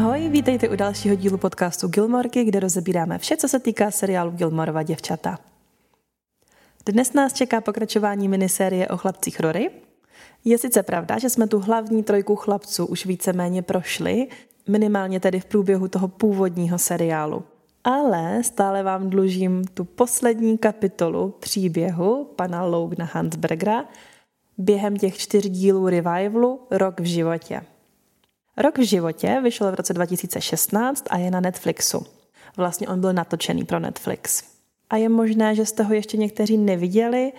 Ahoj, vítejte u dalšího dílu podcastu Gilmorky, kde rozebíráme vše, co se týká seriálu Gilmorova děvčata. Dnes nás čeká pokračování minisérie o chlapcích Rory. Je sice pravda, že jsme tu hlavní trojku chlapců už víceméně prošli, minimálně tedy v průběhu toho původního seriálu. Ale stále vám dlužím tu poslední kapitolu příběhu pana Logna Hansbergera během těch čtyř dílů revivalu Rok v životě. Rok v životě vyšel v roce 2016 a je na Netflixu. Vlastně on byl natočený pro Netflix. A je možné, že jste ho ještě někteří neviděli,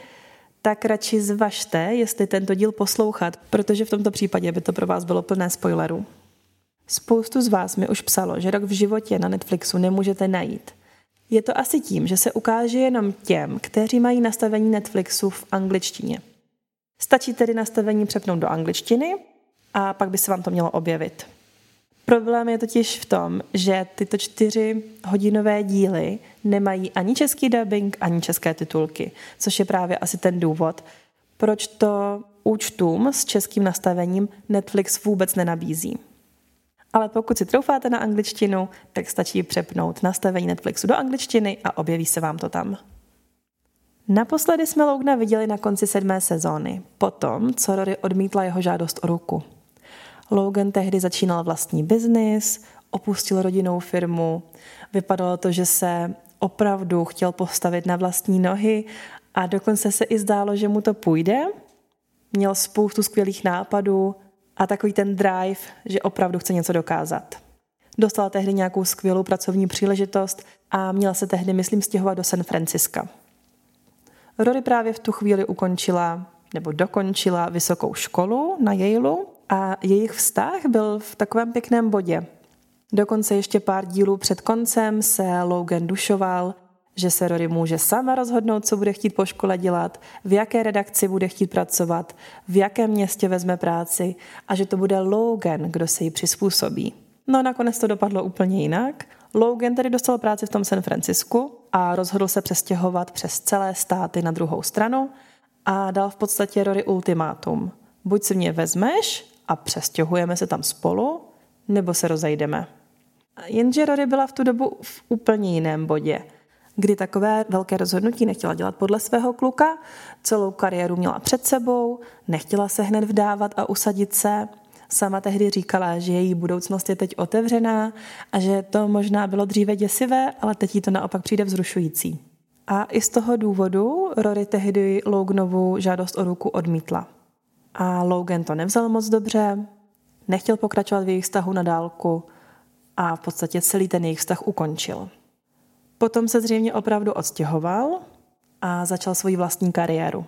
tak radši zvažte, jestli tento díl poslouchat, protože v tomto případě by to pro vás bylo plné spoilerů. Spoustu z vás mi už psalo, že rok v životě na Netflixu nemůžete najít. Je to asi tím, že se ukáže jenom těm, kteří mají nastavení Netflixu v angličtině. Stačí tedy nastavení přepnout do angličtiny a pak by se vám to mělo objevit. Problém je totiž v tom, že tyto čtyři hodinové díly nemají ani český dubbing, ani české titulky, což je právě asi ten důvod, proč to účtům s českým nastavením Netflix vůbec nenabízí. Ale pokud si troufáte na angličtinu, tak stačí přepnout nastavení Netflixu do angličtiny a objeví se vám to tam. Naposledy jsme Lougna viděli na konci sedmé sezóny, potom, co Rory odmítla jeho žádost o ruku. Logan tehdy začínal vlastní biznis, opustil rodinnou firmu. Vypadalo to, že se opravdu chtěl postavit na vlastní nohy a dokonce se i zdálo, že mu to půjde. Měl spoustu skvělých nápadů a takový ten drive, že opravdu chce něco dokázat. Dostal tehdy nějakou skvělou pracovní příležitost a měl se tehdy, myslím, stěhovat do San Franciska. Rory právě v tu chvíli ukončila nebo dokončila vysokou školu na Yaleu a jejich vztah byl v takovém pěkném bodě. Dokonce ještě pár dílů před koncem se Logan dušoval, že se Rory může sama rozhodnout, co bude chtít po škole dělat, v jaké redakci bude chtít pracovat, v jakém městě vezme práci a že to bude Logan, kdo se jí přizpůsobí. No nakonec to dopadlo úplně jinak. Logan tedy dostal práci v tom San Francisku a rozhodl se přestěhovat přes celé státy na druhou stranu a dal v podstatě Rory ultimátum. Buď si mě vezmeš a přestěhujeme se tam spolu, nebo se rozejdeme. Jenže Rory byla v tu dobu v úplně jiném bodě, kdy takové velké rozhodnutí nechtěla dělat podle svého kluka, celou kariéru měla před sebou, nechtěla se hned vdávat a usadit se. Sama tehdy říkala, že její budoucnost je teď otevřená a že to možná bylo dříve děsivé, ale teď jí to naopak přijde vzrušující. A i z toho důvodu Rory tehdy Loganovu žádost o ruku odmítla. A Logan to nevzal moc dobře, nechtěl pokračovat v jejich vztahu na dálku a v podstatě celý ten jejich vztah ukončil. Potom se zřejmě opravdu odstěhoval a začal svoji vlastní kariéru.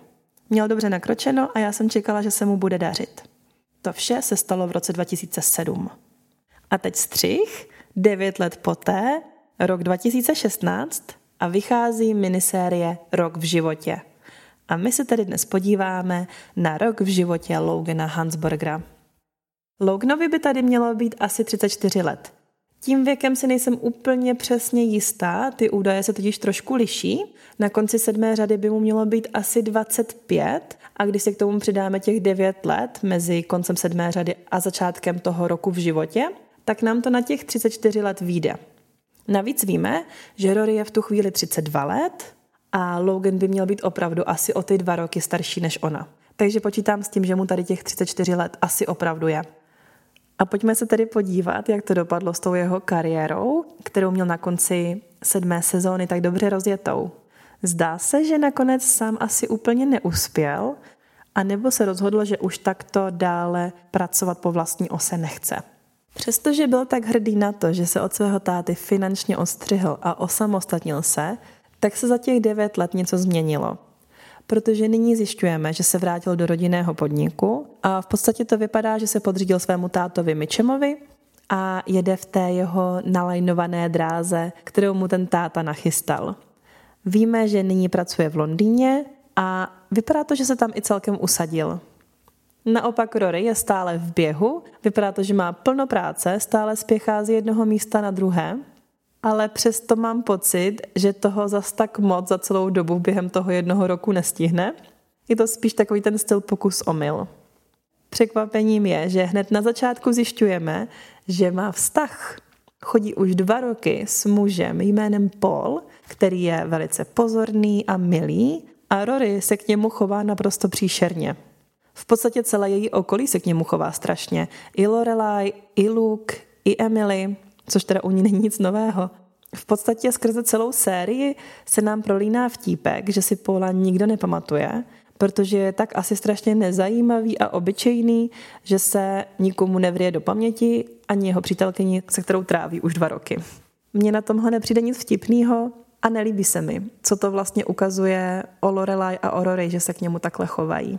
Měl dobře nakročeno a já jsem čekala, že se mu bude dařit. To vše se stalo v roce 2007. A teď střih, devět let poté, rok 2016 a vychází minisérie Rok v životě. A my se tedy dnes podíváme na rok v životě Logana Hansburgera. Loganovi by tady mělo být asi 34 let. Tím věkem si nejsem úplně přesně jistá, ty údaje se totiž trošku liší. Na konci sedmé řady by mu mělo být asi 25 a když si k tomu přidáme těch 9 let mezi koncem sedmé řady a začátkem toho roku v životě, tak nám to na těch 34 let vyjde. Navíc víme, že Rory je v tu chvíli 32 let a Logan by měl být opravdu asi o ty dva roky starší než ona. Takže počítám s tím, že mu tady těch 34 let asi opravdu je. A pojďme se tedy podívat, jak to dopadlo s tou jeho kariérou, kterou měl na konci sedmé sezóny tak dobře rozjetou. Zdá se, že nakonec sám asi úplně neuspěl, a nebo se rozhodl, že už takto dále pracovat po vlastní ose nechce. Přestože byl tak hrdý na to, že se od svého táty finančně ostřihl a osamostatnil se, tak se za těch devět let něco změnilo. Protože nyní zjišťujeme, že se vrátil do rodinného podniku a v podstatě to vypadá, že se podřídil svému tátovi Mitchemovi a jede v té jeho nalajnované dráze, kterou mu ten táta nachystal. Víme, že nyní pracuje v Londýně a vypadá to, že se tam i celkem usadil. Naopak Rory je stále v běhu, vypadá to, že má plno práce, stále spěchá z jednoho místa na druhé ale přesto mám pocit, že toho zas tak moc za celou dobu během toho jednoho roku nestihne. Je to spíš takový ten styl pokus omyl. Překvapením je, že hned na začátku zjišťujeme, že má vztah. Chodí už dva roky s mužem jménem Paul, který je velice pozorný a milý a Rory se k němu chová naprosto příšerně. V podstatě celé její okolí se k němu chová strašně. I Lorelai, i Luke, i Emily, což teda u ní není nic nového. V podstatě skrze celou sérii se nám prolíná vtípek, že si Paula nikdo nepamatuje, protože je tak asi strašně nezajímavý a obyčejný, že se nikomu nevrie do paměti ani jeho přítelkyni, se kterou tráví už dva roky. Mně na tomhle nepřijde nic vtipného a nelíbí se mi, co to vlastně ukazuje o Lorelai a o Rory, že se k němu takhle chovají.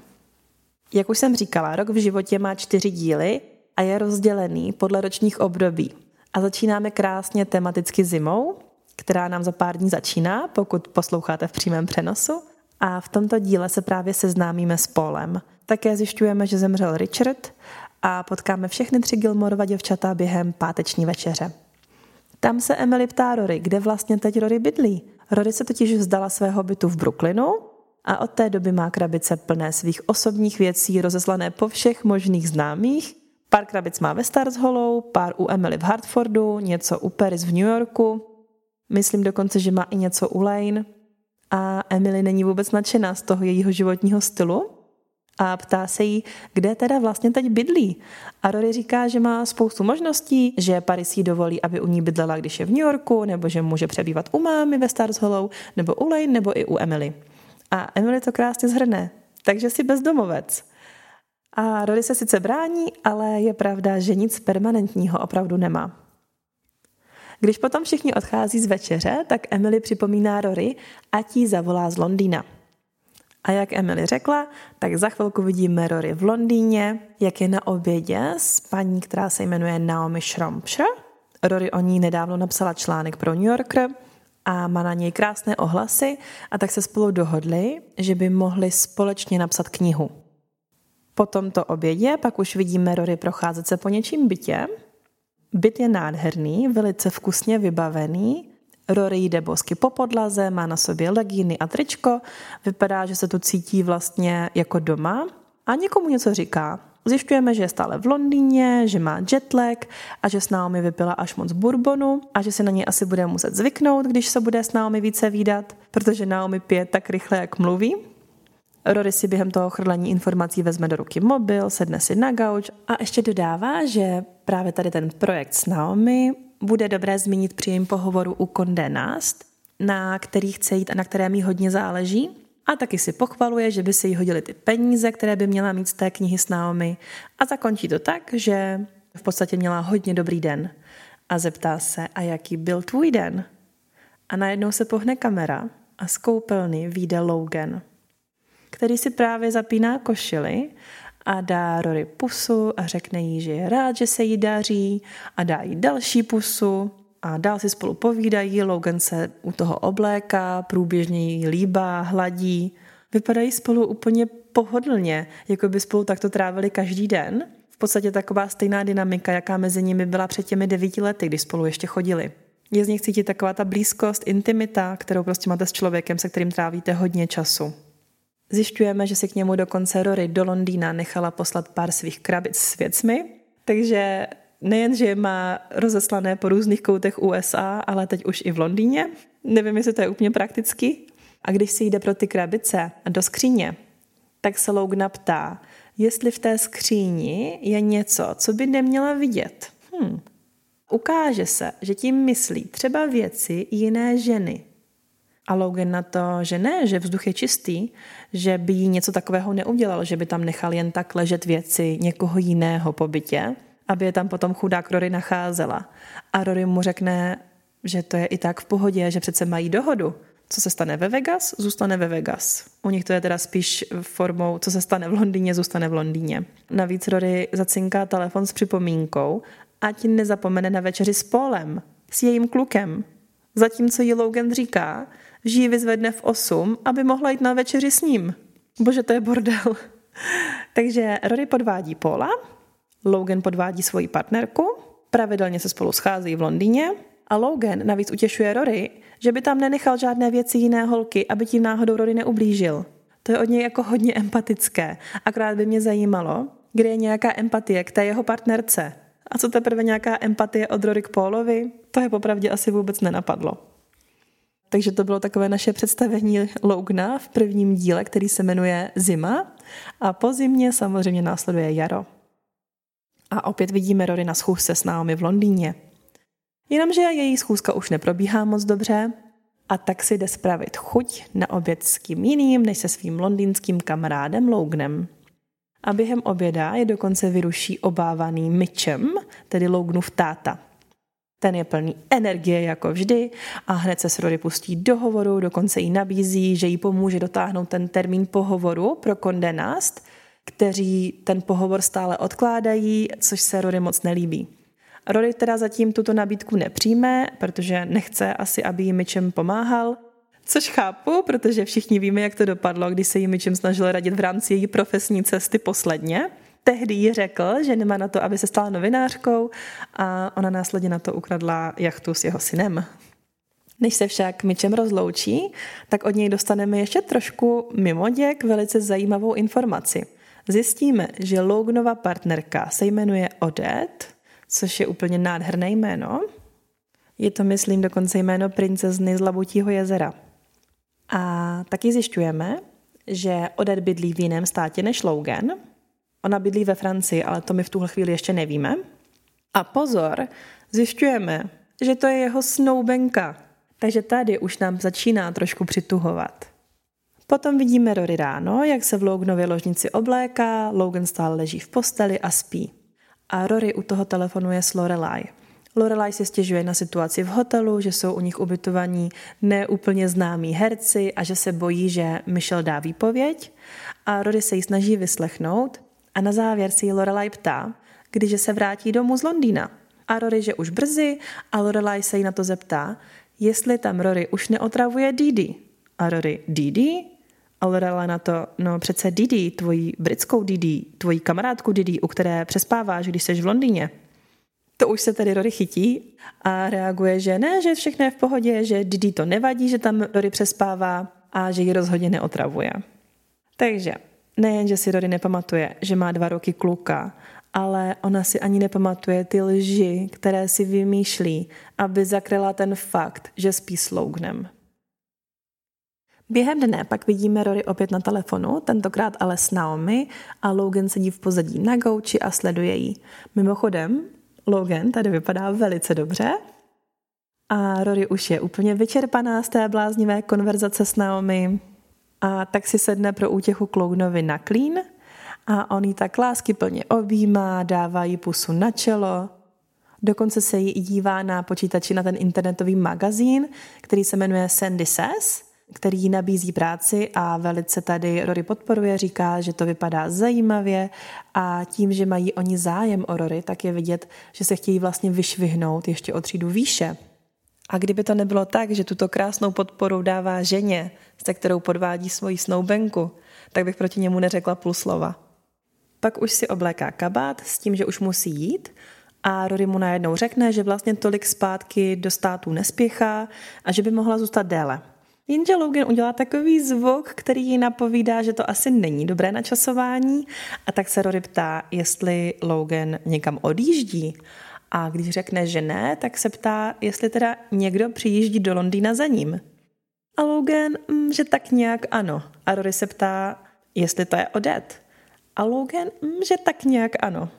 Jak už jsem říkala, rok v životě má čtyři díly a je rozdělený podle ročních období. A začínáme krásně tematicky zimou, která nám za pár dní začíná, pokud posloucháte v přímém přenosu. A v tomto díle se právě seznámíme s Polem. Také zjišťujeme, že zemřel Richard a potkáme všechny tři Gilmorova děvčata během páteční večeře. Tam se Emily ptá Rory, kde vlastně teď Rory bydlí. Rory se totiž vzdala svého bytu v Brooklynu a od té doby má krabice plné svých osobních věcí rozeslané po všech možných známých. Pár krabic má ve Stars Hollow, pár u Emily v Hartfordu, něco u Paris v New Yorku. Myslím dokonce, že má i něco u Lane. A Emily není vůbec nadšená z toho jejího životního stylu a ptá se jí, kde teda vlastně teď bydlí. A Rory říká, že má spoustu možností, že Paris jí dovolí, aby u ní bydlela, když je v New Yorku, nebo že může přebývat u mámy ve Stars Hollow, nebo u Lane, nebo i u Emily. A Emily to krásně zhrne. Takže si bezdomovec. A Rory se sice brání, ale je pravda, že nic permanentního opravdu nemá. Když potom všichni odchází z večeře, tak Emily připomíná Rory a jí zavolá z Londýna. A jak Emily řekla, tak za chvilku vidíme Rory v Londýně, jak je na obědě s paní, která se jmenuje Naomi Shropshire. Rory o ní nedávno napsala článek pro New Yorker a má na něj krásné ohlasy a tak se spolu dohodli, že by mohli společně napsat knihu. Po tomto obědě pak už vidíme Rory procházet se po něčím bytě. Byt je nádherný, velice vkusně vybavený. Rory jde bosky po podlaze, má na sobě legíny a tričko, vypadá, že se tu cítí vlastně jako doma a někomu něco říká. Zjišťujeme, že je stále v Londýně, že má jetlag a že s Naomi vypila až moc bourbonu a že se na něj asi bude muset zvyknout, když se bude s Naomi více výdat, protože Naomi pije tak rychle, jak mluví. Rory si během toho chrlení informací vezme do ruky mobil, sedne si na gauč a ještě dodává, že právě tady ten projekt s Naomi bude dobré zmínit při jejím pohovoru u Condé Nast, na který chce jít a na kterém jí hodně záleží, a taky si pochvaluje, že by se jí hodily ty peníze, které by měla mít z té knihy s Naomi. A zakončí to tak, že v podstatě měla hodně dobrý den. A zeptá se, a jaký byl tvůj den? A najednou se pohne kamera a z koupelny vyjde Logan, který si právě zapíná košily a dá Rory pusu a řekne jí, že je rád, že se jí daří a dá jí další pusu a dál si spolu povídají, Logan se u toho obléká, průběžně jí líbá, hladí. Vypadají spolu úplně pohodlně, jako by spolu takto trávili každý den. V podstatě taková stejná dynamika, jaká mezi nimi byla před těmi devíti lety, když spolu ještě chodili. Je z nich cítit taková ta blízkost, intimita, kterou prostě máte s člověkem, se kterým trávíte hodně času. Zjišťujeme, že si k němu dokonce Rory do Londýna nechala poslat pár svých krabic s věcmi, takže nejen, že má rozeslané po různých koutech USA, ale teď už i v Londýně. Nevím, jestli to je úplně prakticky. A když si jde pro ty krabice do skříně, tak se Logan ptá, jestli v té skříni je něco, co by neměla vidět. Hm. Ukáže se, že tím myslí třeba věci jiné ženy. A Logan na to, že ne, že vzduch je čistý, že by jí něco takového neudělal, že by tam nechal jen tak ležet věci někoho jiného po bytě, aby je tam potom chudák Rory nacházela. A Rory mu řekne, že to je i tak v pohodě, že přece mají dohodu. Co se stane ve Vegas, zůstane ve Vegas. U nich to je teda spíš formou, co se stane v Londýně, zůstane v Londýně. Navíc Rory zacinká telefon s připomínkou, ať nezapomene na večeři s Polem, s jejím klukem. Zatímco jí Logan říká, že ji vyzvedne v 8, aby mohla jít na večeři s ním. Bože, to je bordel. Takže Rory podvádí Paula, Logan podvádí svoji partnerku, pravidelně se spolu schází v Londýně a Logan navíc utěšuje Rory, že by tam nenechal žádné věci jiné holky, aby tím náhodou Rory neublížil. To je od něj jako hodně empatické. Akorát by mě zajímalo, kde je nějaká empatie k té jeho partnerce. A co teprve nějaká empatie od Rory k Paulovi, to je popravdě asi vůbec nenapadlo. Takže to bylo takové naše představení Logna v prvním díle, který se jmenuje Zima a po zimě samozřejmě následuje jaro. A opět vidíme Rory na schůzce s námi v Londýně. Jenomže její schůzka už neprobíhá moc dobře a tak si jde spravit chuť na oběd s kým jiným než se svým londýnským kamarádem Lognem. A během oběda je dokonce vyruší obávaný Mitchem, tedy Lognův táta. Ten je plný energie jako vždy a hned se s Rory pustí do hovoru, dokonce jí nabízí, že jí pomůže dotáhnout ten termín pohovoru pro kondenast, kteří ten pohovor stále odkládají, což se Rory moc nelíbí. Rory teda zatím tuto nabídku nepřijme, protože nechce asi, aby jí Mitchem pomáhal, což chápu, protože všichni víme, jak to dopadlo, když se jí Mitchem snažil radit v rámci její profesní cesty posledně. Tehdy jí řekl, že nemá na to, aby se stala novinářkou a ona následně na to ukradla jachtu s jeho synem. Než se však Mitchem rozloučí, tak od něj dostaneme ještě trošku mimo děk velice zajímavou informaci. Zjistíme, že Loganova partnerka se jmenuje Odette, což je úplně nádherné jméno. Je to, myslím, dokonce jméno princezny z Labutího jezera. A taky zjišťujeme, že Odette bydlí v jiném státě než Logan – Ona bydlí ve Francii, ale to my v tuhle chvíli ještě nevíme. A pozor, zjišťujeme, že to je jeho snoubenka. Takže tady už nám začíná trošku přituhovat. Potom vidíme Rory ráno, jak se v Loganově ložnici obléká, Logan stále leží v posteli a spí. A Rory u toho telefonuje s Lorelai. Lorelai si stěžuje na situaci v hotelu, že jsou u nich ubytovaní neúplně známí herci a že se bojí, že Michelle dá výpověď. A Rory se jí snaží vyslechnout, a na závěr si ji Lorelai ptá, když se vrátí domů z Londýna. A Rory, že už brzy a Lorelai se jí na to zeptá, jestli tam Rory už neotravuje Didi. A Rory, Didi? A Lorelai na to, no přece Didi, tvoji britskou Didi, tvoji kamarádku Didi, u které přespáváš, když jsi v Londýně. To už se tedy Rory chytí a reaguje, že ne, že všechno je v pohodě, že Didi to nevadí, že tam Rory přespává a že ji rozhodně neotravuje. Takže Nejen, že si Rory nepamatuje, že má dva roky kluka, ale ona si ani nepamatuje ty lži, které si vymýšlí, aby zakryla ten fakt, že spí s Loganem. Během dne pak vidíme Rory opět na telefonu, tentokrát ale s Naomi a Logan sedí v pozadí na gauči a sleduje ji. Mimochodem, Logan tady vypadá velice dobře a Rory už je úplně vyčerpaná z té bláznivé konverzace s Naomi, a tak si sedne pro útěchu Klounovi na klín a on ji tak lásky plně objímá, dává jí pusu na čelo, Dokonce se jí dívá na počítači na ten internetový magazín, který se jmenuje Sandy Says, který jí nabízí práci a velice tady Rory podporuje, říká, že to vypadá zajímavě a tím, že mají oni zájem o Rory, tak je vidět, že se chtějí vlastně vyšvihnout ještě o třídu výše. A kdyby to nebylo tak, že tuto krásnou podporu dává ženě, se kterou podvádí svoji snoubenku, tak bych proti němu neřekla půl slova. Pak už si obléká kabát s tím, že už musí jít a Rory mu najednou řekne, že vlastně tolik zpátky do států nespěchá a že by mohla zůstat déle. Jenže Logan udělá takový zvuk, který jí napovídá, že to asi není dobré načasování a tak se Rory ptá, jestli Logan někam odjíždí a když řekne, že ne, tak se ptá, jestli teda někdo přijíždí do Londýna za ním. A Logan, mm, že tak nějak ano. A Rory se ptá, jestli to je Odette. A Logan, mm, že tak nějak ano.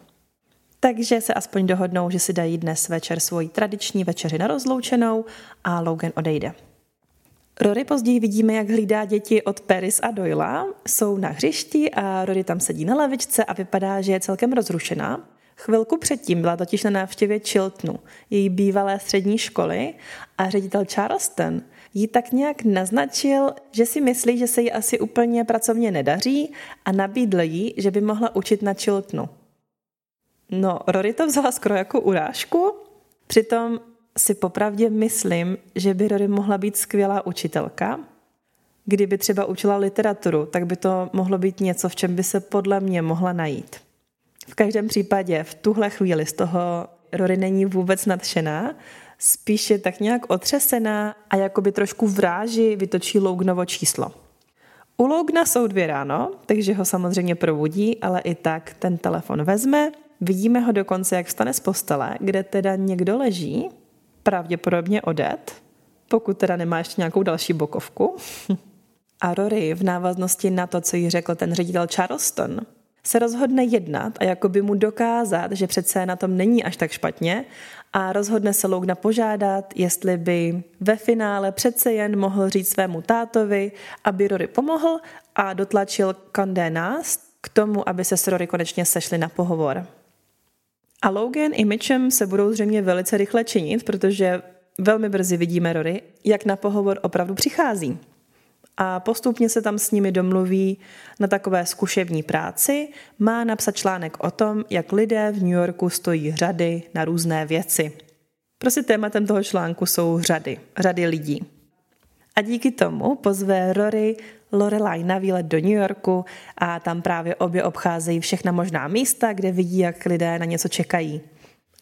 Takže se aspoň dohodnou, že si dají dnes večer svoji tradiční večeři na rozloučenou a Logan odejde. Rory později vidíme, jak hlídá děti od Paris a Doyla. Jsou na hřišti a Rory tam sedí na lavičce a vypadá, že je celkem rozrušená. Chvilku předtím byla totiž na návštěvě Chiltonu, její bývalé střední školy, a ředitel Charleston jí tak nějak naznačil, že si myslí, že se jí asi úplně pracovně nedaří a nabídl jí, že by mohla učit na Chiltonu. No, Rory to vzala skoro jako urážku, přitom si popravdě myslím, že by Rory mohla být skvělá učitelka. Kdyby třeba učila literaturu, tak by to mohlo být něco, v čem by se podle mě mohla najít. V každém případě v tuhle chvíli z toho Rory není vůbec nadšená, spíš je tak nějak otřesená a jakoby trošku vráži vytočí Loganovo číslo. U Logna jsou dvě ráno, takže ho samozřejmě probudí, ale i tak ten telefon vezme. Vidíme ho dokonce, jak vstane z postele, kde teda někdo leží, pravděpodobně odet, pokud teda nemá ještě nějakou další bokovku. A Rory v návaznosti na to, co jí řekl ten ředitel Charleston, se rozhodne jednat a jakoby mu dokázat, že přece na tom není až tak špatně a rozhodne se Lougna požádat, jestli by ve finále přece jen mohl říct svému tátovi, aby Rory pomohl a dotlačil Condé nás k tomu, aby se s Rory konečně sešli na pohovor. A Logan i Mitchem se budou zřejmě velice rychle činit, protože velmi brzy vidíme Rory, jak na pohovor opravdu přichází a postupně se tam s nimi domluví na takové zkušební práci. Má napsat článek o tom, jak lidé v New Yorku stojí řady na různé věci. Prostě tématem toho článku jsou řady, řady lidí. A díky tomu pozve Rory Lorelai na výlet do New Yorku a tam právě obě obcházejí všechna možná místa, kde vidí, jak lidé na něco čekají.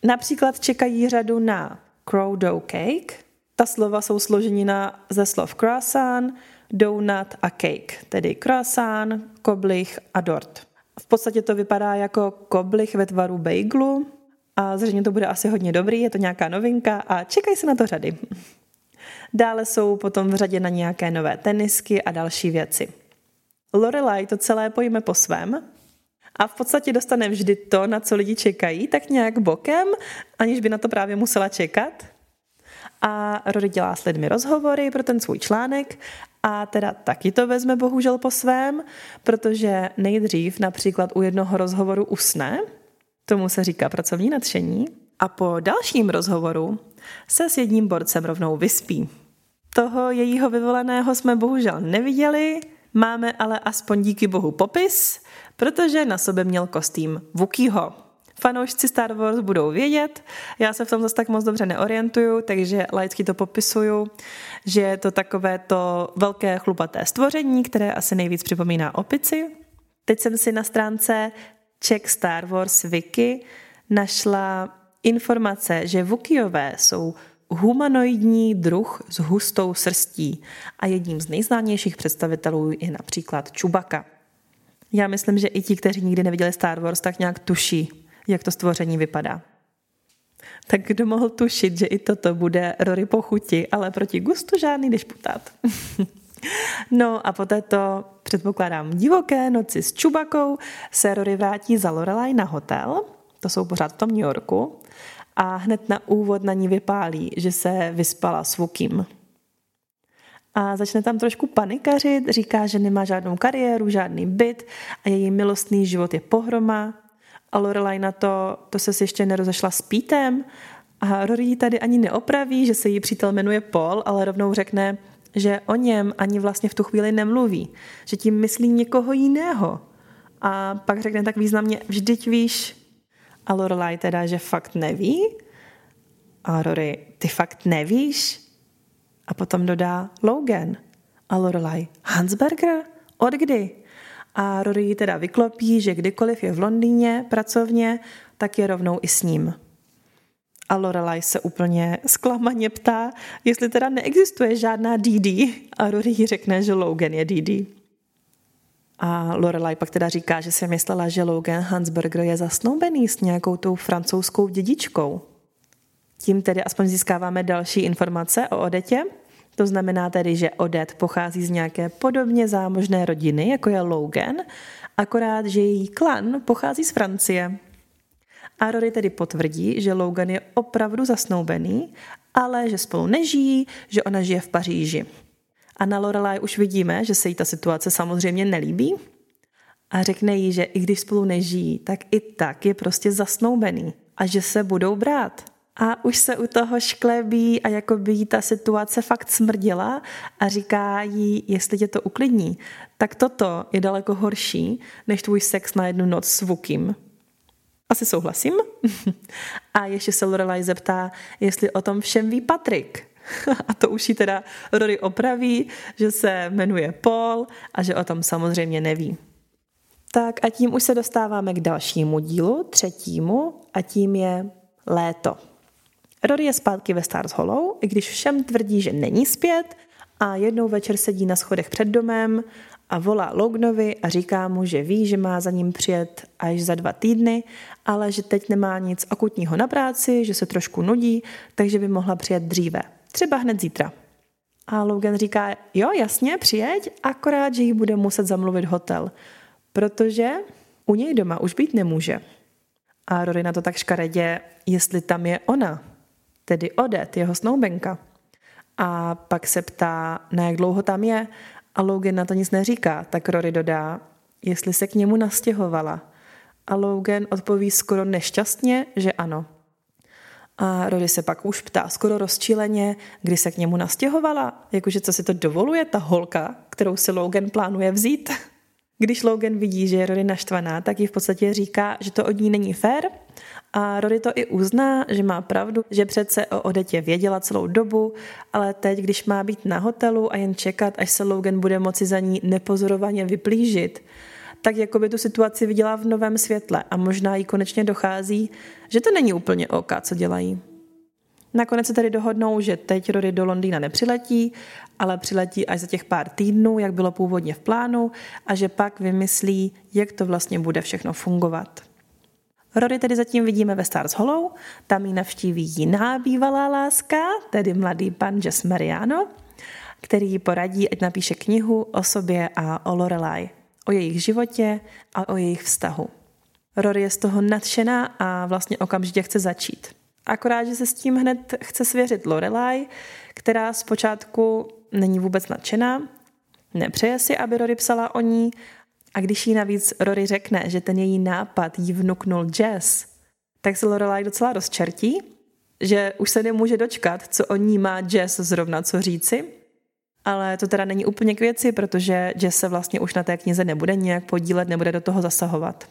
Například čekají řadu na Crow Dough Cake. Ta slova jsou složenina ze slov croissant, donut a cake, tedy croissant, koblich a dort. V podstatě to vypadá jako koblich ve tvaru bagelu a zřejmě to bude asi hodně dobrý, je to nějaká novinka a čekají se na to řady. Dále jsou potom v řadě na nějaké nové tenisky a další věci. Lorelai to celé pojme po svém a v podstatě dostane vždy to, na co lidi čekají, tak nějak bokem, aniž by na to právě musela čekat. A Rory dělá s lidmi rozhovory pro ten svůj článek a teda taky to vezme bohužel po svém, protože nejdřív například u jednoho rozhovoru usne, tomu se říká pracovní nadšení, a po dalším rozhovoru se s jedním borcem rovnou vyspí. Toho jejího vyvoleného jsme bohužel neviděli, máme ale aspoň díky bohu popis, protože na sobě měl kostým Vukýho fanoušci Star Wars budou vědět. Já se v tom zase tak moc dobře neorientuju, takže laicky to popisuju, že je to takové to velké chlupaté stvoření, které asi nejvíc připomíná opici. Teď jsem si na stránce Check Star Wars Wiki našla informace, že Vukiové jsou humanoidní druh s hustou srstí a jedním z nejznámějších představitelů je například Čubaka. Já myslím, že i ti, kteří nikdy neviděli Star Wars, tak nějak tuší, jak to stvoření vypadá. Tak kdo mohl tušit, že i toto bude Rory po chuti, ale proti gustu žádný dešputát. no a po této, předpokládám, divoké noci s Čubakou se Rory vrátí za Lorelai na hotel, to jsou pořád v tom New Yorku, a hned na úvod na ní vypálí, že se vyspala s Vukim. A začne tam trošku panikařit, říká, že nemá žádnou kariéru, žádný byt a její milostný život je pohroma, a Lorelai na to, to se ještě nerozešla s Pítem a Rory ji tady ani neopraví, že se jí přítel jmenuje Paul, ale rovnou řekne, že o něm ani vlastně v tu chvíli nemluví, že tím myslí někoho jiného. A pak řekne tak významně, vždyť víš. A Lorelai teda, že fakt neví. A Rory, ty fakt nevíš? A potom dodá Logan. A Lorelai, Hansberger? Od kdy? A Rory ji teda vyklopí, že kdykoliv je v Londýně pracovně, tak je rovnou i s ním. A Lorelai se úplně zklamaně ptá, jestli teda neexistuje žádná DD a Rory ji řekne, že Logan je DD. A Lorelai pak teda říká, že si myslela, že Logan Hansberger je zasnoubený s nějakou tou francouzskou dědičkou. Tím tedy aspoň získáváme další informace o Odetě, to znamená tedy, že Odette pochází z nějaké podobně zámožné rodiny, jako je Logan, akorát, že její klan pochází z Francie. A Rory tedy potvrdí, že Logan je opravdu zasnoubený, ale že spolu nežijí, že ona žije v Paříži. A na Lorelai už vidíme, že se jí ta situace samozřejmě nelíbí a řekne jí, že i když spolu nežijí, tak i tak je prostě zasnoubený a že se budou brát a už se u toho šklebí a jako by jí ta situace fakt smrdila a říká jí, jestli tě to uklidní, tak toto je daleko horší, než tvůj sex na jednu noc s Vukim. Asi souhlasím. a ještě se Lorelai zeptá, jestli o tom všem ví Patrik. a to už jí teda Rory opraví, že se jmenuje Paul a že o tom samozřejmě neví. Tak a tím už se dostáváme k dalšímu dílu, třetímu, a tím je léto. Rory je zpátky ve Stars Hollow, i když všem tvrdí, že není zpět A jednou večer sedí na schodech před domem a volá Lognovi a říká mu, že ví, že má za ním přijet až za dva týdny, ale že teď nemá nic akutního na práci, že se trošku nudí, takže by mohla přijet dříve. Třeba hned zítra. A Logan říká, jo, jasně, přijeď, akorát, že jí bude muset zamluvit hotel, protože u něj doma už být nemůže. A Rory na to tak škaredě, jestli tam je ona, tedy Odet, jeho snoubenka. A pak se ptá, na jak dlouho tam je a Logan na to nic neříká, tak Rory dodá, jestli se k němu nastěhovala. A Logan odpoví skoro nešťastně, že ano. A Rory se pak už ptá skoro rozčileně, kdy se k němu nastěhovala, jakože co si to dovoluje ta holka, kterou si Logan plánuje vzít. Když Logan vidí, že je Rory naštvaná, tak ji v podstatě říká, že to od ní není fér a Rory to i uzná, že má pravdu, že přece o Odetě věděla celou dobu, ale teď, když má být na hotelu a jen čekat, až se Logan bude moci za ní nepozorovaně vyplížit, tak jako by tu situaci viděla v novém světle a možná jí konečně dochází, že to není úplně OK, co dělají. Nakonec se tedy dohodnou, že teď Rory do Londýna nepřiletí, ale přiletí až za těch pár týdnů, jak bylo původně v plánu, a že pak vymyslí, jak to vlastně bude všechno fungovat. Rory tedy zatím vidíme ve Stars Hollow, tam ji navštíví jiná bývalá láska, tedy mladý pan Jess Mariano, který ji poradí, ať napíše knihu o sobě a o Lorelai, o jejich životě a o jejich vztahu. Rory je z toho nadšená a vlastně okamžitě chce začít. Akorát, že se s tím hned chce svěřit Lorelai, která zpočátku není vůbec nadšená, nepřeje si, aby Rory psala o ní a když jí navíc Rory řekne, že ten její nápad jí vnuknul Jess, tak se Lorelai docela rozčertí, že už se nemůže dočkat, co o ní má Jess zrovna co říci, ale to teda není úplně k věci, protože Jess se vlastně už na té knize nebude nějak podílet, nebude do toho zasahovat.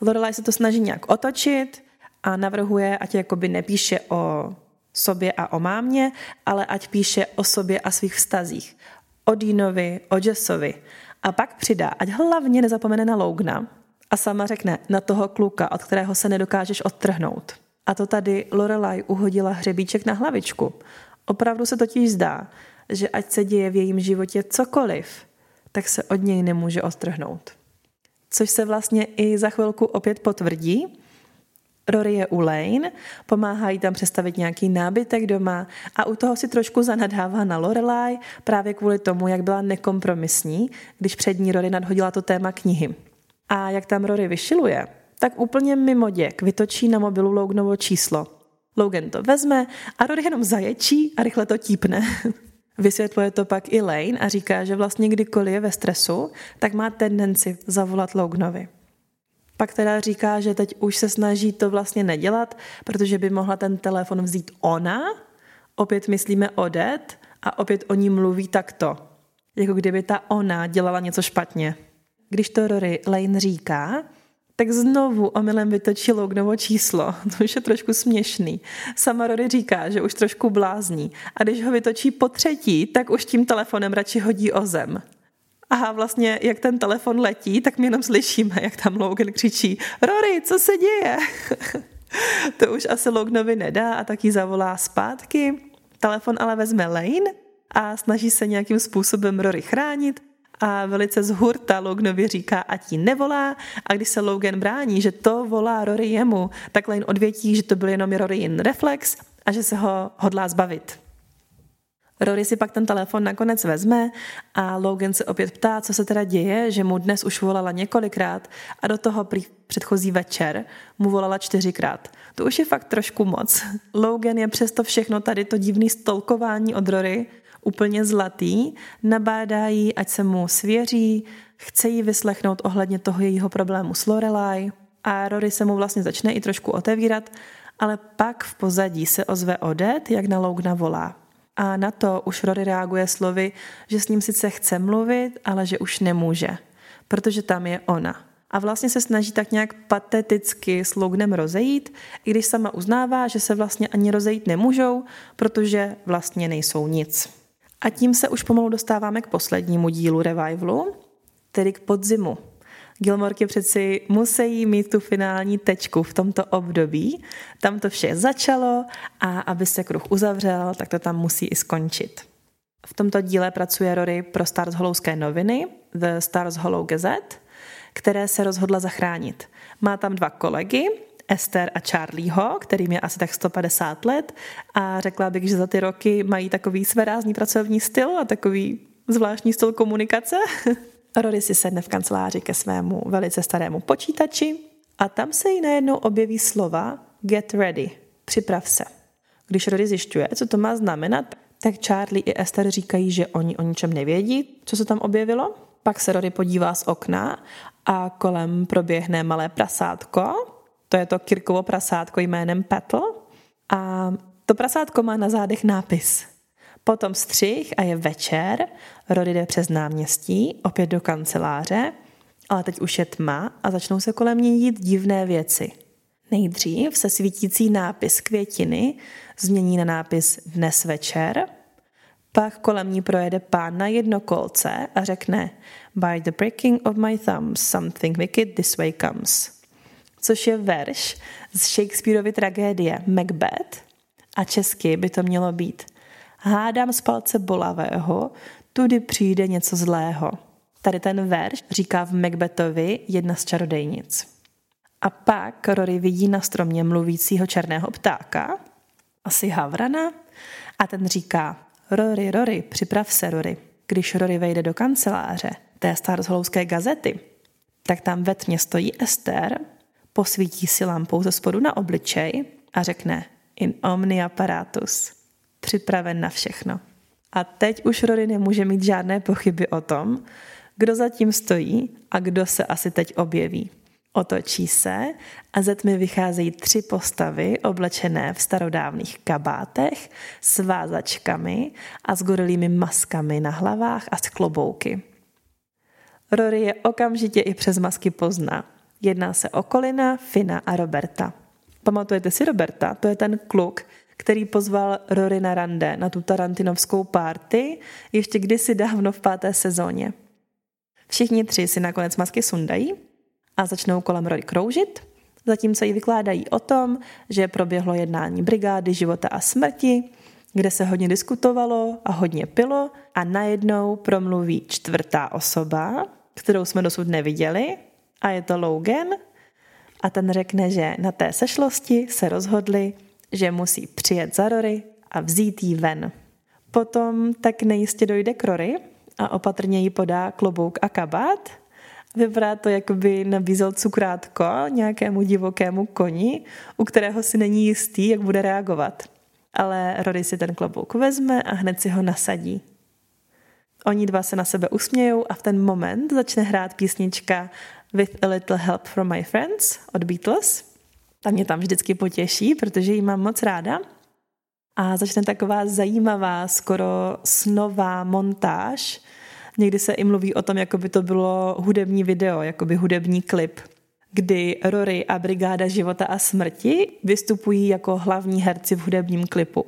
Lorelai se to snaží nějak otočit a navrhuje, ať jakoby nepíše o sobě a o mámě, ale ať píše o sobě a svých vztazích. O Deanovi, o Jessovi. A pak přidá, ať hlavně nezapomene na Logna a sama řekne na toho kluka, od kterého se nedokážeš odtrhnout. A to tady Lorelai uhodila hřebíček na hlavičku. Opravdu se totiž zdá, že ať se děje v jejím životě cokoliv, tak se od něj nemůže odtrhnout. Což se vlastně i za chvilku opět potvrdí, Rory je u Lane, pomáhá jí tam přestavit nějaký nábytek doma a u toho si trošku zanadává na Lorelai právě kvůli tomu, jak byla nekompromisní, když před ní Rory nadhodila to téma knihy. A jak tam Rory vyšiluje, tak úplně mimo děk vytočí na mobilu Loganovo číslo. Logan to vezme a Rory jenom zaječí a rychle to típne. Vysvětluje to pak i Lane a říká, že vlastně kdykoliv je ve stresu, tak má tendenci zavolat Loganovi. Pak teda říká, že teď už se snaží to vlastně nedělat, protože by mohla ten telefon vzít ona, opět myslíme Odet a opět o ní mluví takto. Jako kdyby ta ona dělala něco špatně. Když to Rory Lane říká, tak znovu omylem vytočí Lognovo číslo. To už je trošku směšný. Sama Rory říká, že už trošku blázní. A když ho vytočí po třetí, tak už tím telefonem radši hodí o zem. A vlastně, jak ten telefon letí, tak my jenom slyšíme, jak tam Logan křičí Rory, co se děje? to už asi Loganovi nedá a taky zavolá zpátky. Telefon ale vezme Lane a snaží se nějakým způsobem Rory chránit a velice z hurta Loganovi říká, ať jí nevolá a když se Logan brání, že to volá Rory jemu, tak Lane odvětí, že to byl jenom Rory jen reflex a že se ho hodlá zbavit. Rory si pak ten telefon nakonec vezme a Logan se opět ptá, co se teda děje, že mu dnes už volala několikrát a do toho prý předchozí večer mu volala čtyřikrát. To už je fakt trošku moc. Logan je přesto všechno tady to divný stolkování od Rory úplně zlatý, nabádá jí, ať se mu svěří, chce jí vyslechnout ohledně toho jejího problému s Lorelai a Rory se mu vlastně začne i trošku otevírat, ale pak v pozadí se ozve Odet, jak na Logna volá. A na to už Rory reaguje slovy, že s ním sice chce mluvit, ale že už nemůže, protože tam je ona. A vlastně se snaží tak nějak pateticky s Lognem rozejít, i když sama uznává, že se vlastně ani rozejít nemůžou, protože vlastně nejsou nic. A tím se už pomalu dostáváme k poslednímu dílu revivalu, tedy k podzimu. Gilmorky přeci musí mít tu finální tečku v tomto období. Tam to vše začalo a aby se kruh uzavřel, tak to tam musí i skončit. V tomto díle pracuje Rory pro Stars Hollowské noviny, The Stars Hollow Gazette, které se rozhodla zachránit. Má tam dva kolegy, Esther a Charlieho, kterým je asi tak 150 let a řekla bych, že za ty roky mají takový svérázný pracovní styl a takový zvláštní styl komunikace. Rory si sedne v kanceláři ke svému velice starému počítači a tam se jí najednou objeví slova get ready, připrav se. Když Rory zjišťuje, co to má znamenat, tak Charlie i Esther říkají, že oni o ničem nevědí, co se tam objevilo. Pak se Rory podívá z okna a kolem proběhne malé prasátko. To je to Kirkovo prasátko jménem Petl. A to prasátko má na zádech nápis. Potom střih a je večer. Rory jde přes náměstí, opět do kanceláře, ale teď už je tma a začnou se kolem ní dít divné věci. Nejdřív se svítící nápis květiny změní na nápis dnes večer, pak kolem ní projede pán na jedno kolce a řekne By the breaking of my thumbs something wicked this way comes. Což je verš z Shakespeareovy tragédie Macbeth a česky by to mělo být Hádám z palce bolavého, tudy přijde něco zlého. Tady ten verš říká v Macbethovi jedna z čarodejnic. A pak Rory vidí na stromě mluvícího černého ptáka, asi havrana, a ten říká Rory, Rory, připrav se, Rory. Když Rory vejde do kanceláře té staroshouské gazety, tak tam ve tmě stojí Ester, posvítí si lampou ze spodu na obličej a řekne in omni apparatus, připraven na všechno. A teď už Rory nemůže mít žádné pochyby o tom, kdo zatím stojí a kdo se asi teď objeví. Otočí se a ze tmy vycházejí tři postavy oblečené v starodávných kabátech s vázačkami a s gorilými maskami na hlavách a s klobouky. Rory je okamžitě i přes masky pozná. Jedná se o Kolina, Fina a Roberta. Pamatujete si Roberta? To je ten kluk, který pozval Rory na rande, na tu tarantinovskou party, ještě kdysi dávno v páté sezóně. Všichni tři si nakonec masky sundají a začnou kolem Rory kroužit, zatímco jí vykládají o tom, že proběhlo jednání brigády života a smrti, kde se hodně diskutovalo a hodně pilo a najednou promluví čtvrtá osoba, kterou jsme dosud neviděli a je to Logan a ten řekne, že na té sešlosti se rozhodli, že musí přijet za Rory a vzít jí ven. Potom tak nejistě dojde k Rory a opatrně jí podá klobouk a kabát – Vypadá to, jako by nabízel cukrátko nějakému divokému koni, u kterého si není jistý, jak bude reagovat. Ale Rory si ten klobouk vezme a hned si ho nasadí. Oni dva se na sebe usmějou a v ten moment začne hrát písnička With a Little Help from My Friends od Beatles. Ta mě tam vždycky potěší, protože ji mám moc ráda. A začne taková zajímavá, skoro snová montáž, Někdy se i mluví o tom, jako by to bylo hudební video, jako by hudební klip, kdy Rory a Brigáda života a smrti vystupují jako hlavní herci v hudebním klipu.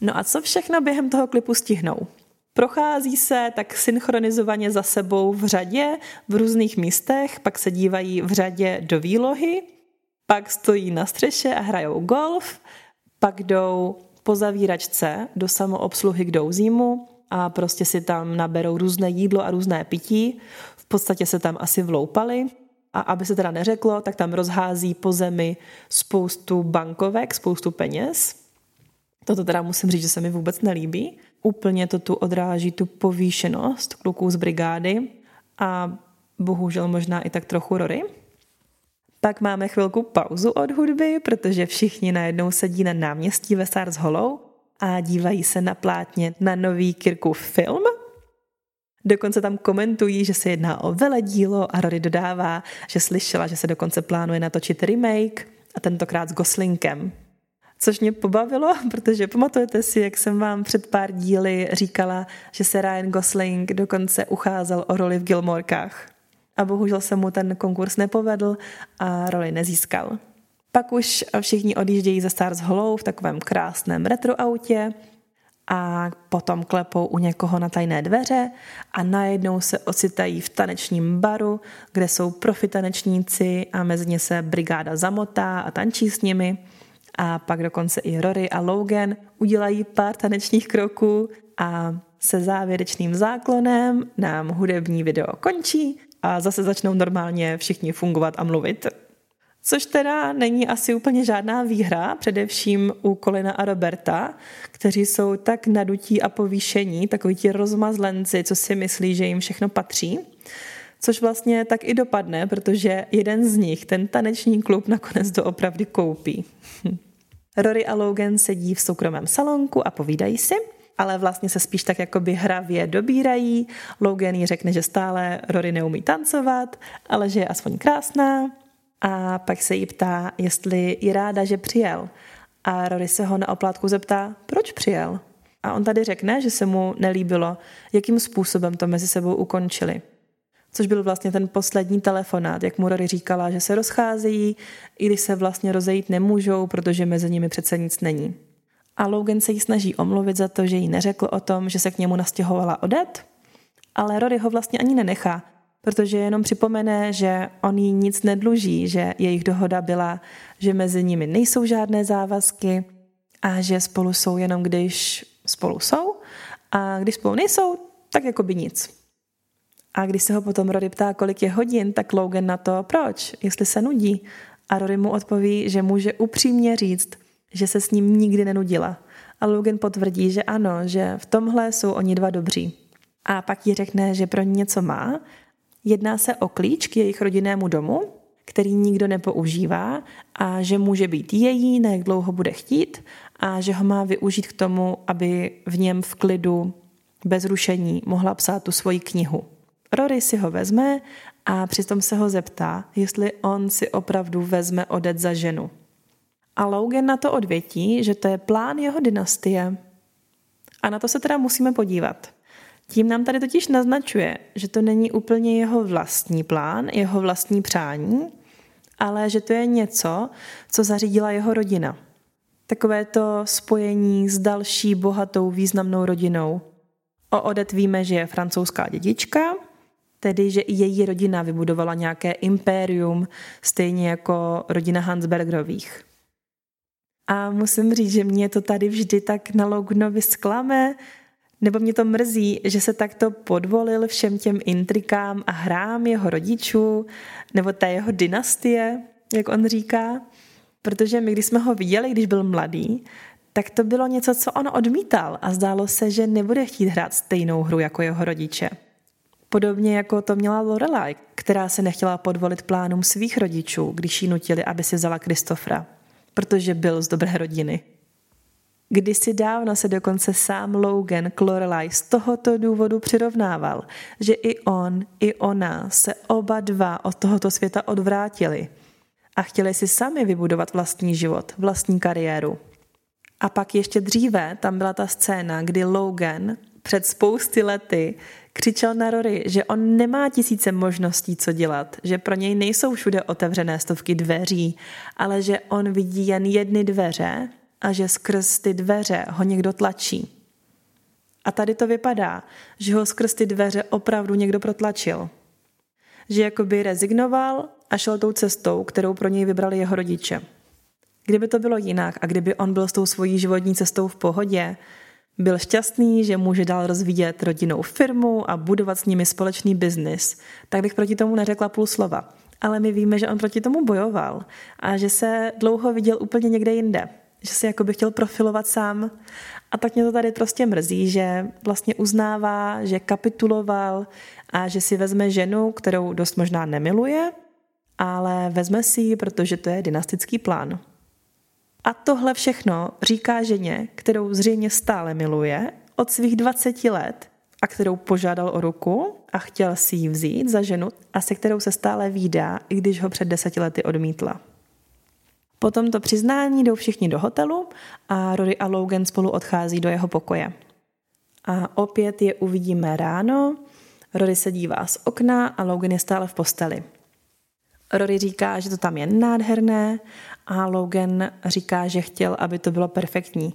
No a co všechno během toho klipu stihnou? Prochází se tak synchronizovaně za sebou v řadě v různých místech, pak se dívají v řadě do výlohy, pak stojí na střeše a hrajou golf, pak jdou po zavíračce do samoobsluhy k douzímu, a prostě si tam naberou různé jídlo a různé pití. V podstatě se tam asi vloupali a aby se teda neřeklo, tak tam rozhází po zemi spoustu bankovek, spoustu peněz. Toto teda musím říct, že se mi vůbec nelíbí. Úplně to tu odráží tu povýšenost kluků z brigády a bohužel možná i tak trochu Rory. Pak máme chvilku pauzu od hudby, protože všichni najednou sedí na náměstí ve Stars Hollow a dívají se na plátně na nový Kirkův film. Dokonce tam komentují, že se jedná o veledílo a Rory dodává, že slyšela, že se dokonce plánuje natočit remake a tentokrát s Goslinkem. Což mě pobavilo, protože pamatujete si, jak jsem vám před pár díly říkala, že se Ryan Gosling dokonce ucházel o roli v Gilmorkách. A bohužel se mu ten konkurs nepovedl a roli nezískal. Pak už všichni odjíždějí ze Stars Hollow v takovém krásném retroautě a potom klepou u někoho na tajné dveře a najednou se ocitají v tanečním baru, kde jsou profi tanečníci a mezi ně se brigáda zamotá a tančí s nimi. A pak dokonce i Rory a Logan udělají pár tanečních kroků a se závěrečným záklonem nám hudební video končí a zase začnou normálně všichni fungovat a mluvit. Což teda není asi úplně žádná výhra, především u Kolina a Roberta, kteří jsou tak nadutí a povýšení, takový ti rozmazlenci, co si myslí, že jim všechno patří. Což vlastně tak i dopadne, protože jeden z nich ten taneční klub nakonec doopravdy koupí. Rory a Logan sedí v soukromém salonku a povídají si, ale vlastně se spíš tak jakoby hravě dobírají. Logan jí řekne, že stále Rory neumí tancovat, ale že je aspoň krásná. A pak se jí ptá, jestli je ráda, že přijel. A Rory se ho na oplátku zeptá, proč přijel. A on tady řekne, že se mu nelíbilo, jakým způsobem to mezi sebou ukončili což byl vlastně ten poslední telefonát, jak mu Rory říkala, že se rozcházejí, i když se vlastně rozejít nemůžou, protože mezi nimi přece nic není. A Logan se jí snaží omluvit za to, že jí neřekl o tom, že se k němu nastěhovala Odet, ale Rory ho vlastně ani nenechá, protože jenom připomene, že on jí nic nedluží, že jejich dohoda byla, že mezi nimi nejsou žádné závazky a že spolu jsou jenom když spolu jsou a když spolu nejsou, tak jako by nic. A když se ho potom Rory ptá, kolik je hodin, tak Logan na to, proč, jestli se nudí. A Rory mu odpoví, že může upřímně říct, že se s ním nikdy nenudila. A Logan potvrdí, že ano, že v tomhle jsou oni dva dobří. A pak jí řekne, že pro něco má. Jedná se o klíč k jejich rodinnému domu, který nikdo nepoužívá a že může být její, na jak dlouho bude chtít a že ho má využít k tomu, aby v něm v klidu, bez rušení, mohla psát tu svoji knihu. Rory si ho vezme a přitom se ho zeptá, jestli on si opravdu vezme odet za ženu. A Logan na to odvětí, že to je plán jeho dynastie. A na to se teda musíme podívat. Tím nám tady totiž naznačuje, že to není úplně jeho vlastní plán, jeho vlastní přání, ale že to je něco, co zařídila jeho rodina. Takové to spojení s další bohatou významnou rodinou. O Odet víme, že je francouzská dědička, tedy že i její rodina vybudovala nějaké impérium, stejně jako rodina Hansbergerových. A musím říct, že mě to tady vždy tak na Lognovi sklame, nebo mě to mrzí, že se takto podvolil všem těm intrikám a hrám jeho rodičů, nebo té jeho dynastie, jak on říká. Protože my, když jsme ho viděli, když byl mladý, tak to bylo něco, co on odmítal a zdálo se, že nebude chtít hrát stejnou hru jako jeho rodiče. Podobně jako to měla Lorelai, která se nechtěla podvolit plánům svých rodičů, když ji nutili, aby si vzala Kristofra, protože byl z dobré rodiny. Kdysi dávno se dokonce sám Logan k Lorelai z tohoto důvodu přirovnával, že i on, i ona se oba dva od tohoto světa odvrátili a chtěli si sami vybudovat vlastní život, vlastní kariéru. A pak ještě dříve tam byla ta scéna, kdy Logan před spousty lety křičel na Rory, že on nemá tisíce možností, co dělat, že pro něj nejsou všude otevřené stovky dveří, ale že on vidí jen jedny dveře a že skrz ty dveře ho někdo tlačí. A tady to vypadá, že ho skrz ty dveře opravdu někdo protlačil. Že jakoby rezignoval a šel tou cestou, kterou pro něj vybrali jeho rodiče. Kdyby to bylo jinak a kdyby on byl s tou svojí životní cestou v pohodě, byl šťastný, že může dál rozvíjet rodinnou firmu a budovat s nimi společný biznis, tak bych proti tomu neřekla půl slova. Ale my víme, že on proti tomu bojoval a že se dlouho viděl úplně někde jinde. Že se jako by chtěl profilovat sám. A tak mě to tady prostě mrzí, že vlastně uznává, že kapituloval a že si vezme ženu, kterou dost možná nemiluje, ale vezme si ji, protože to je dynastický plán. A tohle všechno říká ženě, kterou zřejmě stále miluje, od svých 20 let a kterou požádal o ruku a chtěl si ji vzít za ženu a se kterou se stále výdá, i když ho před deseti lety odmítla. Po tomto přiznání jdou všichni do hotelu a Rory a Logan spolu odchází do jeho pokoje. A opět je uvidíme ráno, Rory se dívá z okna a Logan je stále v posteli. Rory říká, že to tam je nádherné a Logan říká, že chtěl, aby to bylo perfektní.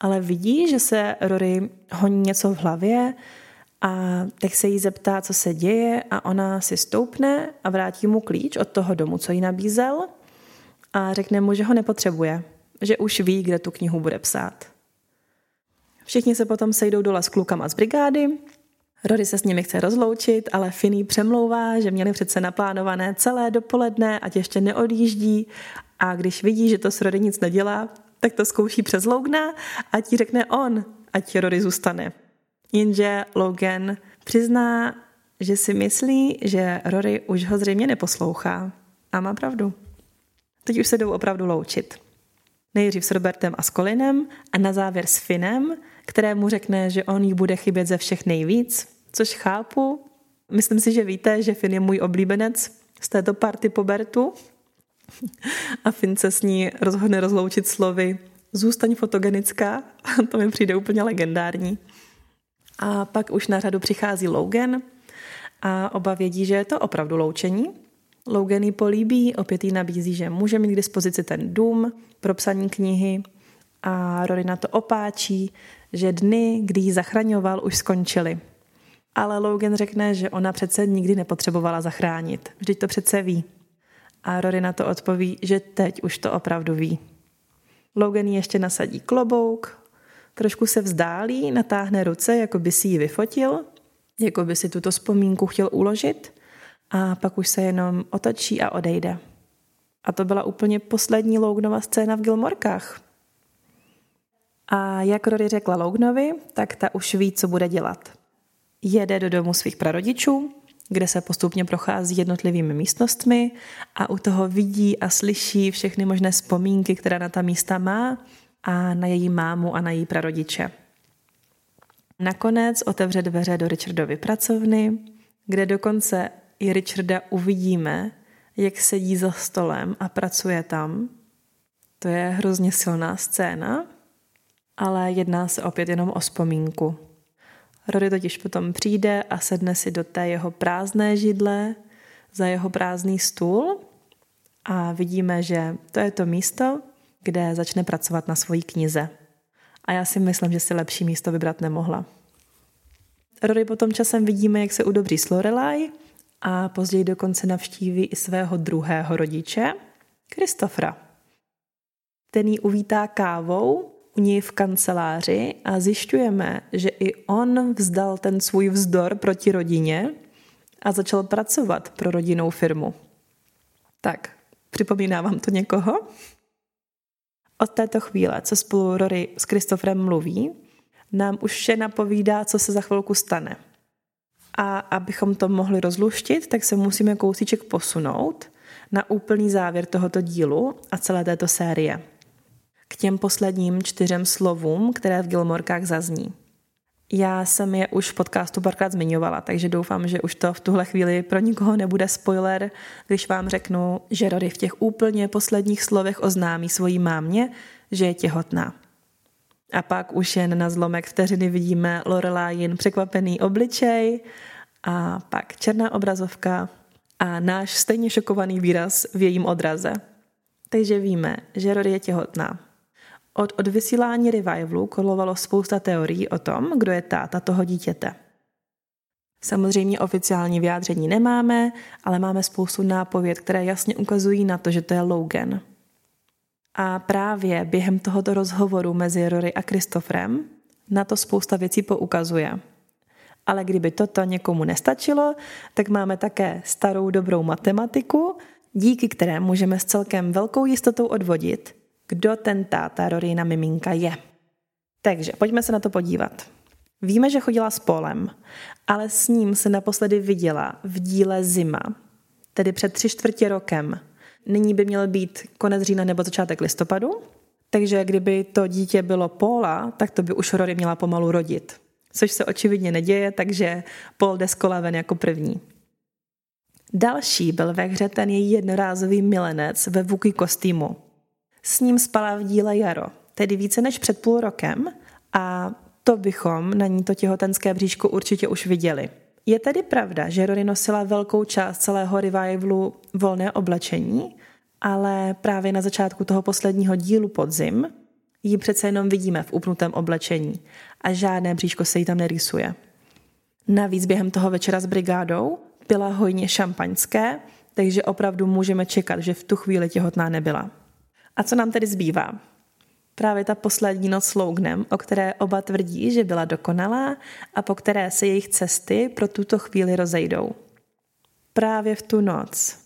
Ale vidí, že se Rory honí něco v hlavě a tak se jí zeptá, co se děje a ona si stoupne a vrátí mu klíč od toho domu, co jí nabízel a řekne mu, že ho nepotřebuje, že už ví, kde tu knihu bude psát. Všichni se potom sejdou dole s klukama z brigády. Rory se s nimi chce rozloučit, ale Finney přemlouvá, že měli přece naplánované celé dopoledne, ať ještě neodjíždí a když vidí, že to s Rory nic nedělá, tak to zkouší přes Logana a ti řekne on, ať Rory zůstane. Jenže Logan přizná, že si myslí, že Rory už ho zřejmě neposlouchá. A má pravdu. Teď už se jdou opravdu loučit. Nejdřív s Robertem a s Colinem a na závěr s Finem, kterému řekne, že on jí bude chybět ze všech nejvíc, což chápu. Myslím si, že víte, že Finn je můj oblíbenec z této party po Bertu. A Finn se s ní rozhodne rozloučit slovy zůstaň fotogenická. to mi přijde úplně legendární. A pak už na řadu přichází Logan a oba vědí, že je to opravdu loučení. Logan ji políbí, opět jí nabízí, že může mít k dispozici ten dům pro psaní knihy a Rory na to opáčí, že dny, kdy ji zachraňoval, už skončily. Ale Logan řekne, že ona přece nikdy nepotřebovala zachránit. Vždyť to přece ví. A Rory na to odpoví, že teď už to opravdu ví. Logan ještě nasadí klobouk, trošku se vzdálí, natáhne ruce, jako by si ji vyfotil, jako by si tuto vzpomínku chtěl uložit a pak už se jenom otočí a odejde. A to byla úplně poslední Loganova scéna v Gilmorkách. A jak Rory řekla Loganovi, tak ta už ví, co bude dělat. Jede do domu svých prarodičů, kde se postupně prochází jednotlivými místnostmi a u toho vidí a slyší všechny možné vzpomínky, které na ta místa má a na její mámu a na její prarodiče. Nakonec otevře dveře do Richardovy pracovny, kde dokonce i Richarda uvidíme, jak sedí za stolem a pracuje tam. To je hrozně silná scéna, ale jedná se opět jenom o vzpomínku. Rory totiž potom přijde a sedne si do té jeho prázdné židle za jeho prázdný stůl a vidíme, že to je to místo, kde začne pracovat na svojí knize. A já si myslím, že si lepší místo vybrat nemohla. Rory potom časem vidíme, jak se udobří s Lorelai a později dokonce navštíví i svého druhého rodiče, Kristofra. Ten ji uvítá kávou u něj v kanceláři a zjišťujeme, že i on vzdal ten svůj vzdor proti rodině a začal pracovat pro rodinnou firmu. Tak, připomíná vám to někoho? Od této chvíle, co spolu Rory s Kristofrem mluví, nám už vše napovídá, co se za chvilku stane. A abychom to mohli rozluštit, tak se musíme kousíček posunout na úplný závěr tohoto dílu a celé této série k těm posledním čtyřem slovům, které v Gilmorkách zazní. Já jsem je už v podcastu párkrát zmiňovala, takže doufám, že už to v tuhle chvíli pro nikoho nebude spoiler, když vám řeknu, že Rory v těch úplně posledních slovech oznámí svojí mámě, že je těhotná. A pak už jen na zlomek vteřiny vidíme Lorelai překvapený obličej a pak černá obrazovka a náš stejně šokovaný výraz v jejím odraze. Takže víme, že Rory je těhotná. Od odvysílání revivalu kolovalo spousta teorií o tom, kdo je táta toho dítěte. Samozřejmě oficiální vyjádření nemáme, ale máme spoustu nápověd, které jasně ukazují na to, že to je Logan. A právě během tohoto rozhovoru mezi Rory a Kristofrem na to spousta věcí poukazuje. Ale kdyby toto někomu nestačilo, tak máme také starou dobrou matematiku, díky které můžeme s celkem velkou jistotou odvodit, kdo ten táta Rorina miminka je. Takže pojďme se na to podívat. Víme, že chodila s Polem, ale s ním se naposledy viděla v díle Zima, tedy před tři čtvrtě rokem. Nyní by měl být konec října nebo začátek listopadu, takže kdyby to dítě bylo Póla, tak to by už Rory měla pomalu rodit. Což se očividně neděje, takže Paul jde z kola ven jako první. Další byl ve hře ten její jednorázový milenec ve Vuky kostýmu. S ním spala v díle Jaro, tedy více než před půl rokem a to bychom na ní to těhotenské bříško určitě už viděli. Je tedy pravda, že Rory nosila velkou část celého revivalu volné oblečení, ale právě na začátku toho posledního dílu podzim ji přece jenom vidíme v upnutém oblečení a žádné bříško se jí tam nerýsuje. Navíc během toho večera s brigádou byla hojně šampaňské, takže opravdu můžeme čekat, že v tu chvíli těhotná nebyla. A co nám tedy zbývá? Právě ta poslední noc s Lougnem, o které oba tvrdí, že byla dokonalá a po které se jejich cesty pro tuto chvíli rozejdou. Právě v tu noc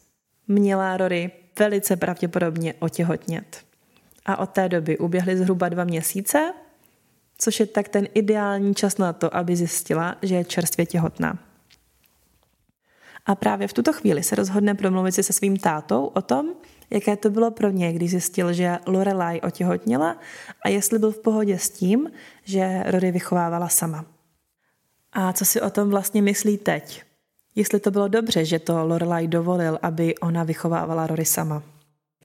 měla Rory velice pravděpodobně otěhotnět. A od té doby uběhly zhruba dva měsíce, což je tak ten ideální čas na to, aby zjistila, že je čerstvě těhotná. A právě v tuto chvíli se rozhodne promluvit si se svým tátou o tom, jaké to bylo pro něj, když zjistil, že Lorelai otěhotněla a jestli byl v pohodě s tím, že Rory vychovávala sama. A co si o tom vlastně myslí teď? Jestli to bylo dobře, že to Lorelai dovolil, aby ona vychovávala Rory sama.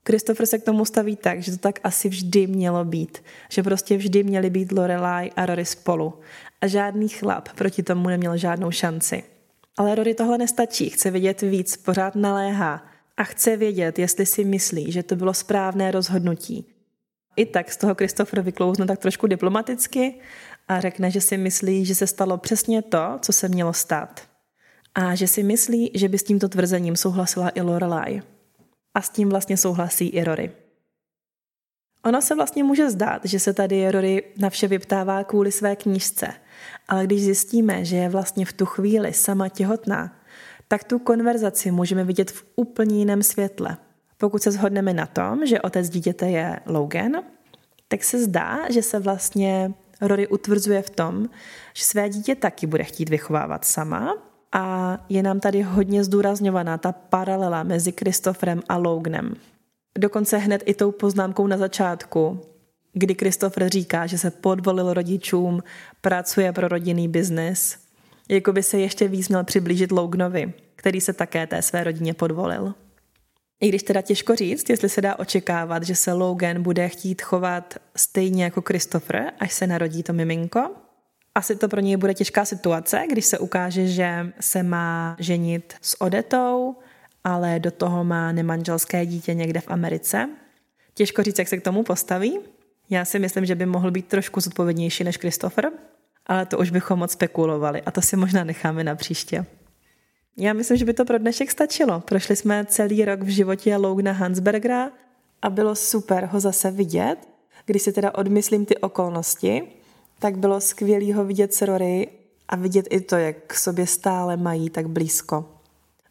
Christopher se k tomu staví tak, že to tak asi vždy mělo být. Že prostě vždy měli být Lorelai a Rory spolu. A žádný chlap proti tomu neměl žádnou šanci. Ale Rory tohle nestačí, chce vidět víc, pořád naléhá a chce vědět, jestli si myslí, že to bylo správné rozhodnutí. I tak z toho Christopher vyklouzne tak trošku diplomaticky a řekne, že si myslí, že se stalo přesně to, co se mělo stát. A že si myslí, že by s tímto tvrzením souhlasila i Lorelai. A s tím vlastně souhlasí i Rory. Ono se vlastně může zdát, že se tady Rory na vše vyptává kvůli své knížce, ale když zjistíme, že je vlastně v tu chvíli sama těhotná, tak tu konverzaci můžeme vidět v úplně jiném světle. Pokud se shodneme na tom, že otec dítěte je Logan, tak se zdá, že se vlastně Rory utvrzuje v tom, že své dítě taky bude chtít vychovávat sama a je nám tady hodně zdůrazňovaná ta paralela mezi Kristofrem a Loganem. Dokonce hned i tou poznámkou na začátku, kdy Christopher říká, že se podvolil rodičům, pracuje pro rodinný biznis, jako by se ještě víc měl přiblížit Loganovi, který se také té své rodině podvolil. I když teda těžko říct, jestli se dá očekávat, že se Logan bude chtít chovat stejně jako Christopher, až se narodí to miminko, asi to pro něj bude těžká situace, když se ukáže, že se má ženit s Odetou, ale do toho má nemanželské dítě někde v Americe. Těžko říct, jak se k tomu postaví. Já si myslím, že by mohl být trošku zodpovědnější než Christopher, ale to už bychom moc spekulovali a to si možná necháme na příště. Já myslím, že by to pro dnešek stačilo. Prošli jsme celý rok v životě Logna Hansbergera a bylo super ho zase vidět. Když si teda odmyslím ty okolnosti, tak bylo skvělý ho vidět s Rory a vidět i to, jak k sobě stále mají tak blízko.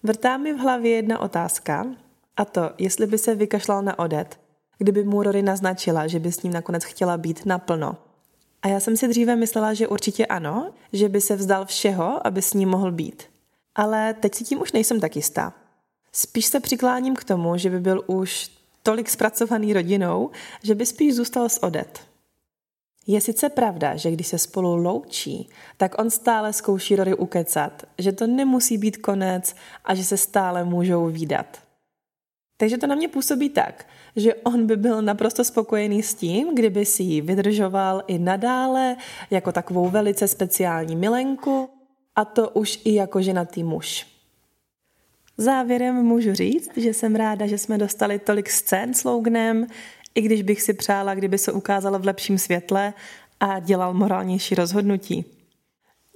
Vrtá mi v hlavě jedna otázka, a to, jestli by se vykašlal na odet, kdyby mu Rory naznačila, že by s ním nakonec chtěla být naplno. A já jsem si dříve myslela, že určitě ano, že by se vzdal všeho, aby s ním mohl být. Ale teď si tím už nejsem tak jistá. Spíš se přikláním k tomu, že by byl už tolik zpracovaný rodinou, že by spíš zůstal s Odet. Je sice pravda, že když se spolu loučí, tak on stále zkouší Rory ukecat, že to nemusí být konec a že se stále můžou výdat. Takže to na mě působí tak, že on by byl naprosto spokojený s tím, kdyby si ji vydržoval i nadále jako takovou velice speciální milenku a to už i jako ženatý muž. Závěrem můžu říct, že jsem ráda, že jsme dostali tolik scén s Loganem, i když bych si přála, kdyby se ukázalo v lepším světle a dělal morálnější rozhodnutí.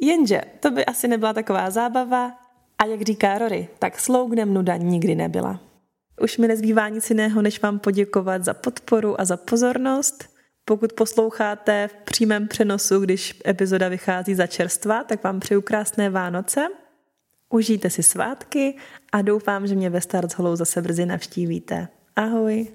Jenže to by asi nebyla taková zábava a jak říká Rory, tak s Loganem nuda nikdy nebyla. Už mi nezbývá nic jiného, než vám poděkovat za podporu a za pozornost. Pokud posloucháte v přímém přenosu, když epizoda vychází za čerstva, tak vám přeju krásné Vánoce. Užijte si svátky a doufám, že mě ve Start Hollow zase brzy navštívíte. Ahoj!